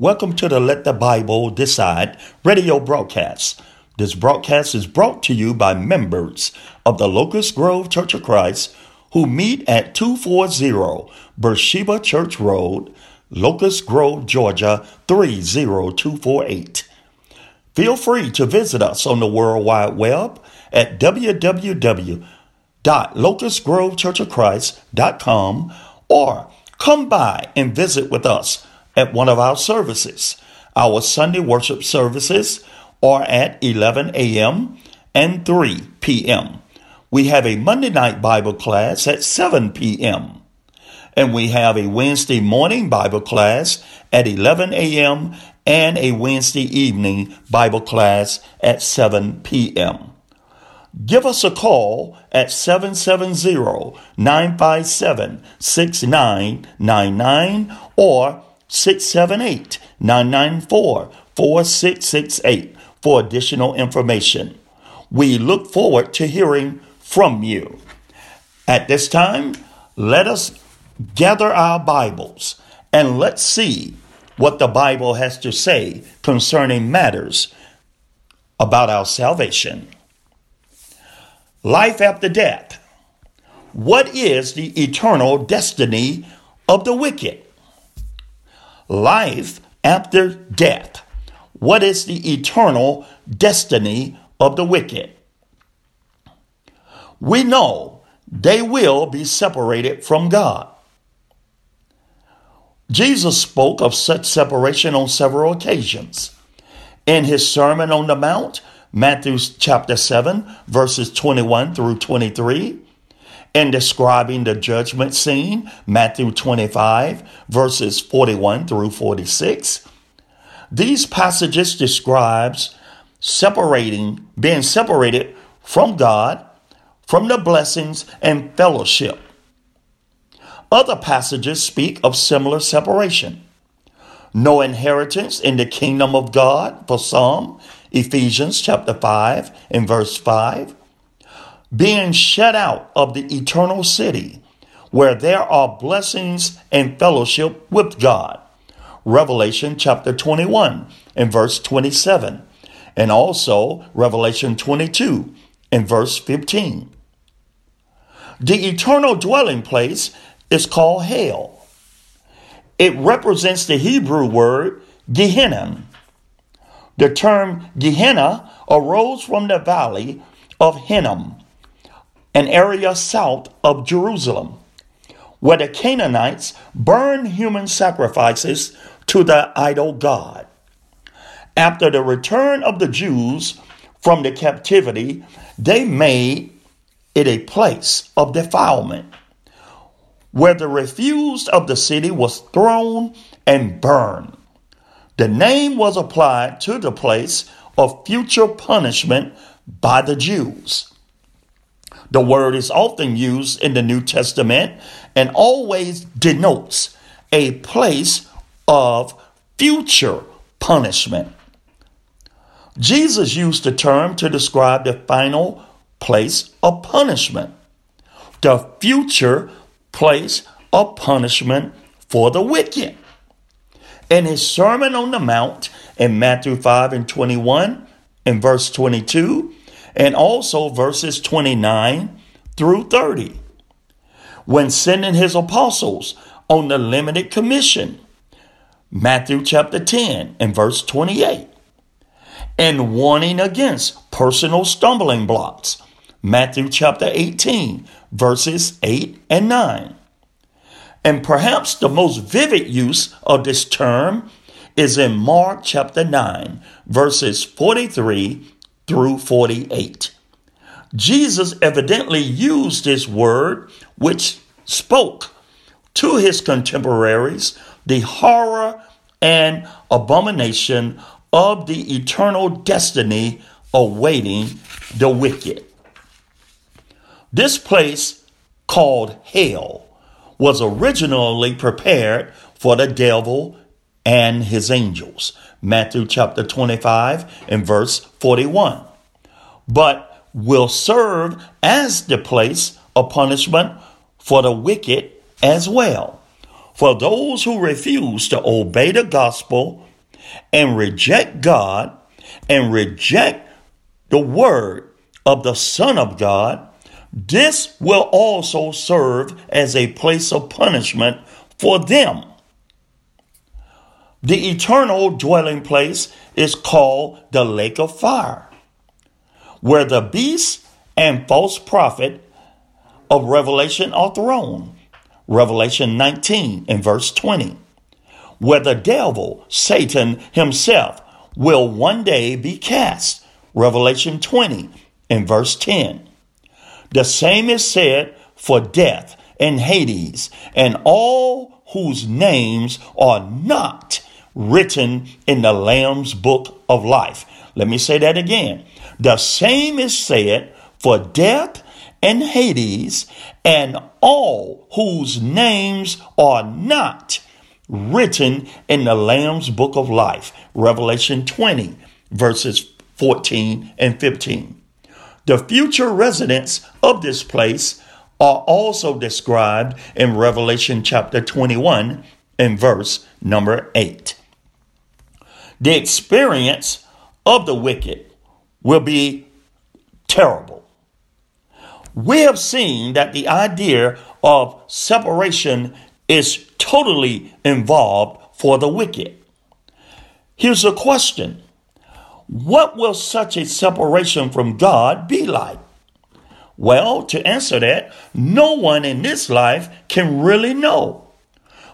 Welcome to the Let the Bible Decide radio broadcast. This broadcast is brought to you by members of the Locust Grove Church of Christ who meet at 240 Beersheba Church Road, Locust Grove, Georgia 30248. Feel free to visit us on the World Wide Web at www.locustgrovechurchofchrist.com or come by and visit with us at one of our services. Our Sunday worship services are at 11 a.m. and 3 p.m. We have a Monday night Bible class at 7 p.m. And we have a Wednesday morning Bible class at 11 a.m. and a Wednesday evening Bible class at 7 p.m. Give us a call at 770 957 6999 or 678 994 4668 for additional information. We look forward to hearing from you. At this time, let us gather our Bibles and let's see what the Bible has to say concerning matters about our salvation. Life after death. What is the eternal destiny of the wicked? Life after death. What is the eternal destiny of the wicked? We know they will be separated from God. Jesus spoke of such separation on several occasions. In his Sermon on the Mount, Matthew chapter 7, verses 21 through 23, in describing the judgment scene, Matthew 25, verses 41 through 46. These passages describes separating, being separated from God, from the blessings and fellowship. Other passages speak of similar separation. No inheritance in the kingdom of God for some, Ephesians chapter 5 and verse 5 being shut out of the eternal city where there are blessings and fellowship with God. Revelation chapter 21 and verse 27, and also Revelation 22 and verse 15. The eternal dwelling place is called hell. It represents the Hebrew word Gehenna. The term Gehenna arose from the valley of Hinnom, an area south of Jerusalem, where the Canaanites burned human sacrifices to the idol god. After the return of the Jews from the captivity, they made it a place of defilement, where the refuse of the city was thrown and burned. The name was applied to the place of future punishment by the Jews. The word is often used in the New Testament and always denotes a place of future punishment. Jesus used the term to describe the final place of punishment, the future place of punishment for the wicked. In his Sermon on the Mount in Matthew 5 and 21 and verse 22, and also verses 29 through 30. When sending his apostles on the limited commission, Matthew chapter 10 and verse 28, and warning against personal stumbling blocks, Matthew chapter 18, verses 8 and 9. And perhaps the most vivid use of this term is in Mark chapter 9, verses 43 through 48. Jesus evidently used this word, which spoke to his contemporaries the horror and abomination of the eternal destiny awaiting the wicked. This place, called hell, was originally prepared for the devil and his angels. Matthew chapter 25 and verse 41. But will serve as the place of punishment for the wicked as well. For those who refuse to obey the gospel and reject God and reject the word of the Son of God, this will also serve as a place of punishment for them. The eternal dwelling place is called the lake of fire, where the beast and false prophet of Revelation are thrown. Revelation 19 and verse 20, where the devil, Satan himself, will one day be cast. Revelation 20 and verse 10. The same is said for death and Hades and all whose names are not written in the Lamb's book of life. Let me say that again. The same is said for death and Hades and all whose names are not written in the Lamb's book of life. Revelation 20, verses 14 and 15. The future residents of this place are also described in Revelation chapter 21 and verse number 8. The experience of the wicked will be terrible. We have seen that the idea of separation is totally involved for the wicked. Here's a question What will such a separation from God be like? Well, to answer that, no one in this life can really know.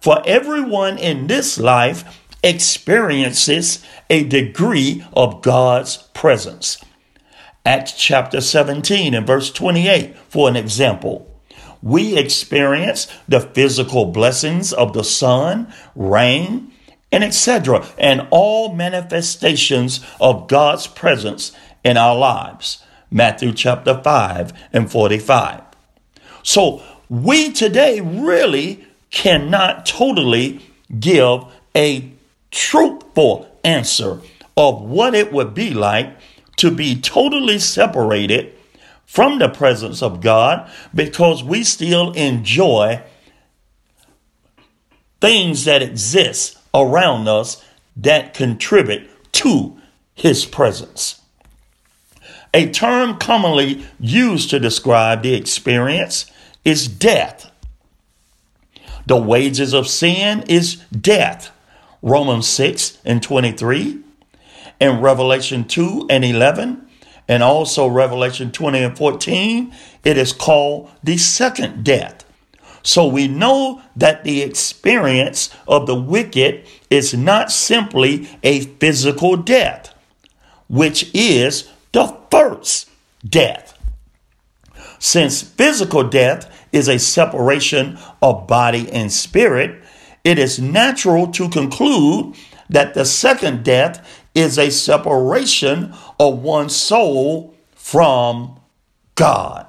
For everyone in this life experiences a degree of God's presence. Acts chapter 17 and verse 28, for an example. We experience the physical blessings of the sun, rain, and etc., and all manifestations of God's presence in our lives. Matthew chapter 5 and 45. So we today really cannot totally give a truthful answer of what it would be like to be totally separated from the presence of God because we still enjoy things that exist around us that contribute to his presence. A term commonly used to describe the experience is death. The wages of sin is death. Romans 6 and 23, and Revelation 2 and 11, and also Revelation 20 and 14, it is called the second death. So we know that the experience of the wicked is not simply a physical death, which is the first death. Since physical death is a separation of body and spirit, it is natural to conclude that the second death is a separation of one's soul from God.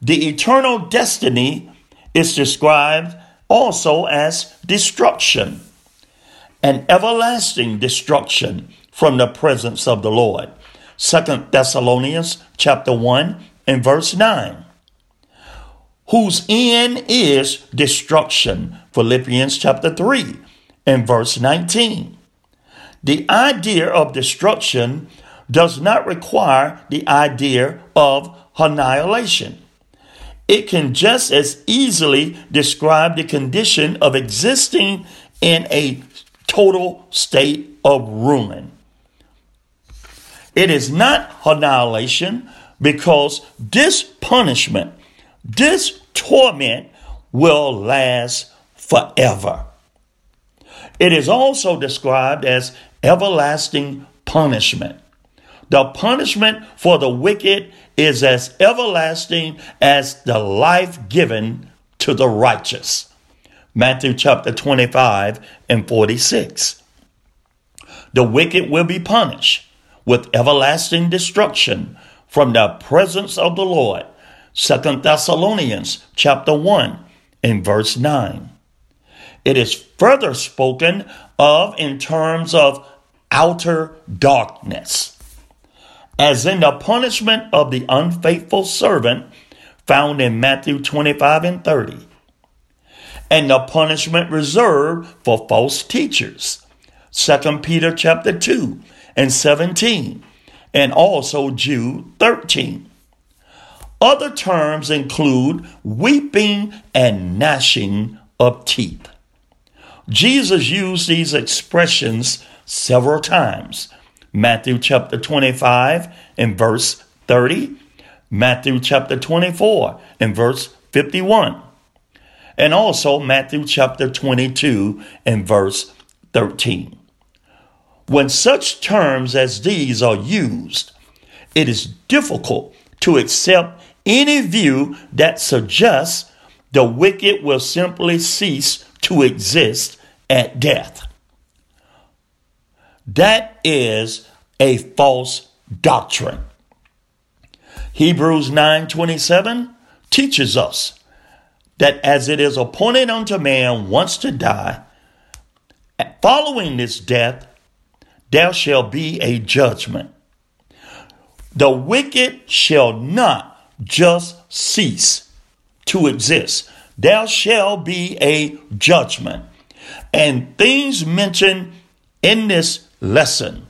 The eternal destiny is described also as destruction, an everlasting destruction from the presence of the Lord. Second Thessalonians chapter 1 and verse 9 whose end is destruction. Philippians chapter 3 and verse 19. The idea of destruction does not require the idea of annihilation. It can just as easily describe the condition of existing in a total state of ruin. It is not annihilation because this punishment this torment will last forever. It is also described as everlasting punishment. The punishment for the wicked is as everlasting as the life given to the righteous. Matthew chapter 25 and 46. The wicked will be punished with everlasting destruction from the presence of the Lord Second Thessalonians chapter 1 in verse 9. It is further spoken of in terms of outer darkness, as in the punishment of the unfaithful servant found in Matthew 25 and 30, and the punishment reserved for false teachers, 2 Peter chapter 2 and 17, and also Jude 13. Other terms include weeping and gnashing of teeth. Jesus used these expressions several times. Matthew chapter 25 and verse 30, Matthew chapter 24 and verse 51, and also Matthew chapter 22 and verse 13. When such terms as these are used, it is difficult to accept any view that suggests the wicked will simply cease to exist at death. That is a false doctrine. Hebrews 9:27 teaches us that as it is appointed unto man once to die, following this death, there shall be a judgment. The wicked shall not just cease to exist. There shall be a judgment. And things mentioned in this lesson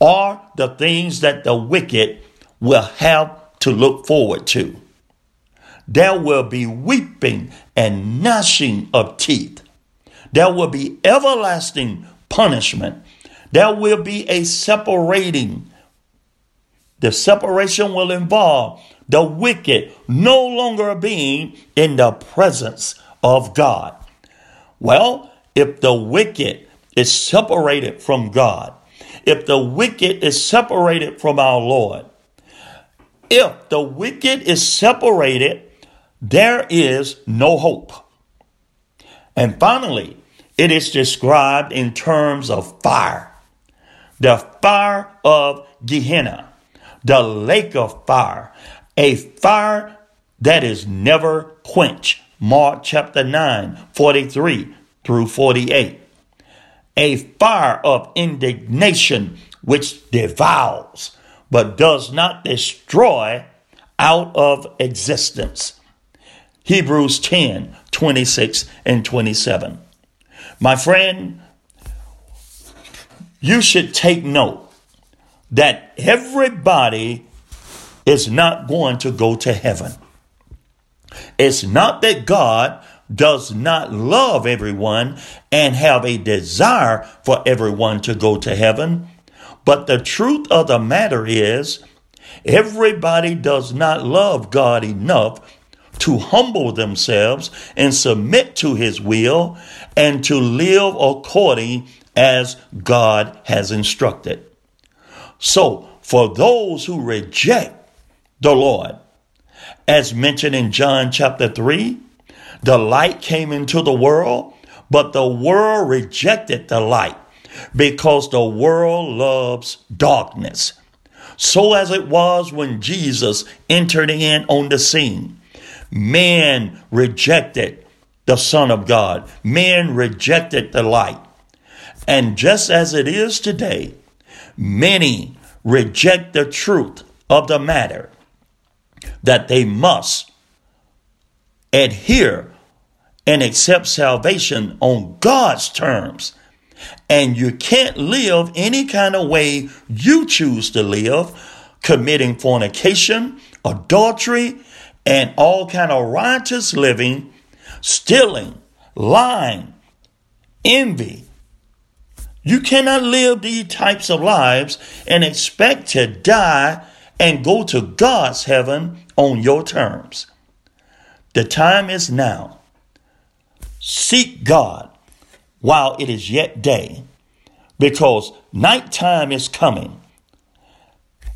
are the things that the wicked will have to look forward to. There will be weeping and gnashing of teeth. There will be everlasting punishment. There will be a separating. The separation will involve the wicked no longer being in the presence of God. Well, if the wicked is separated from God, if the wicked is separated from our Lord, if the wicked is separated, there is no hope. And finally, it is described in terms of fire the fire of Gehenna, the lake of fire, a fire that is never quenched. Mark chapter 9, 43 through 48. A fire of indignation which devours but does not destroy out of existence. Hebrews 10 26 and 27. My friend, you should take note that everybody is not going to go to heaven. It's not that God does not love everyone and have a desire for everyone to go to heaven. But the truth of the matter is, everybody does not love God enough to humble themselves and submit to his will and to live according as God has instructed. So, for those who reject the Lord, as mentioned in John chapter 3, the light came into the world, but the world rejected the light because the world loves darkness. So as it was when Jesus entered in on the scene, man rejected the Son of God, man rejected the light. And just as it is today, many reject the truth of the matter that they must adhere and accept salvation on God's terms. And you can't live any kind of way you choose to live, committing fornication, adultery, and all kind of riotous living, stealing, lying, envy. You cannot live these types of lives and expect to die and go to God's heaven on your terms. The time is now. Seek God while it is yet day, because nighttime is coming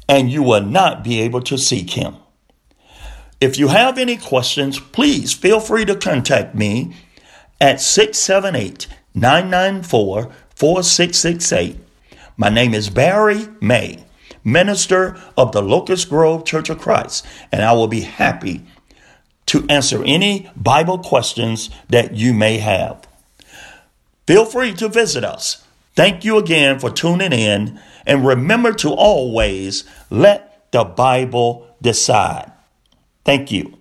and you will not be able to seek Him. If you have any questions, please feel free to contact me at 678 994 4668. My name is Barry May, minister of the Locust Grove Church of Christ, and I will be happy to answer any Bible questions that you may have. Feel free to visit us. Thank you again for tuning in, and remember to always let the Bible decide. Thank you.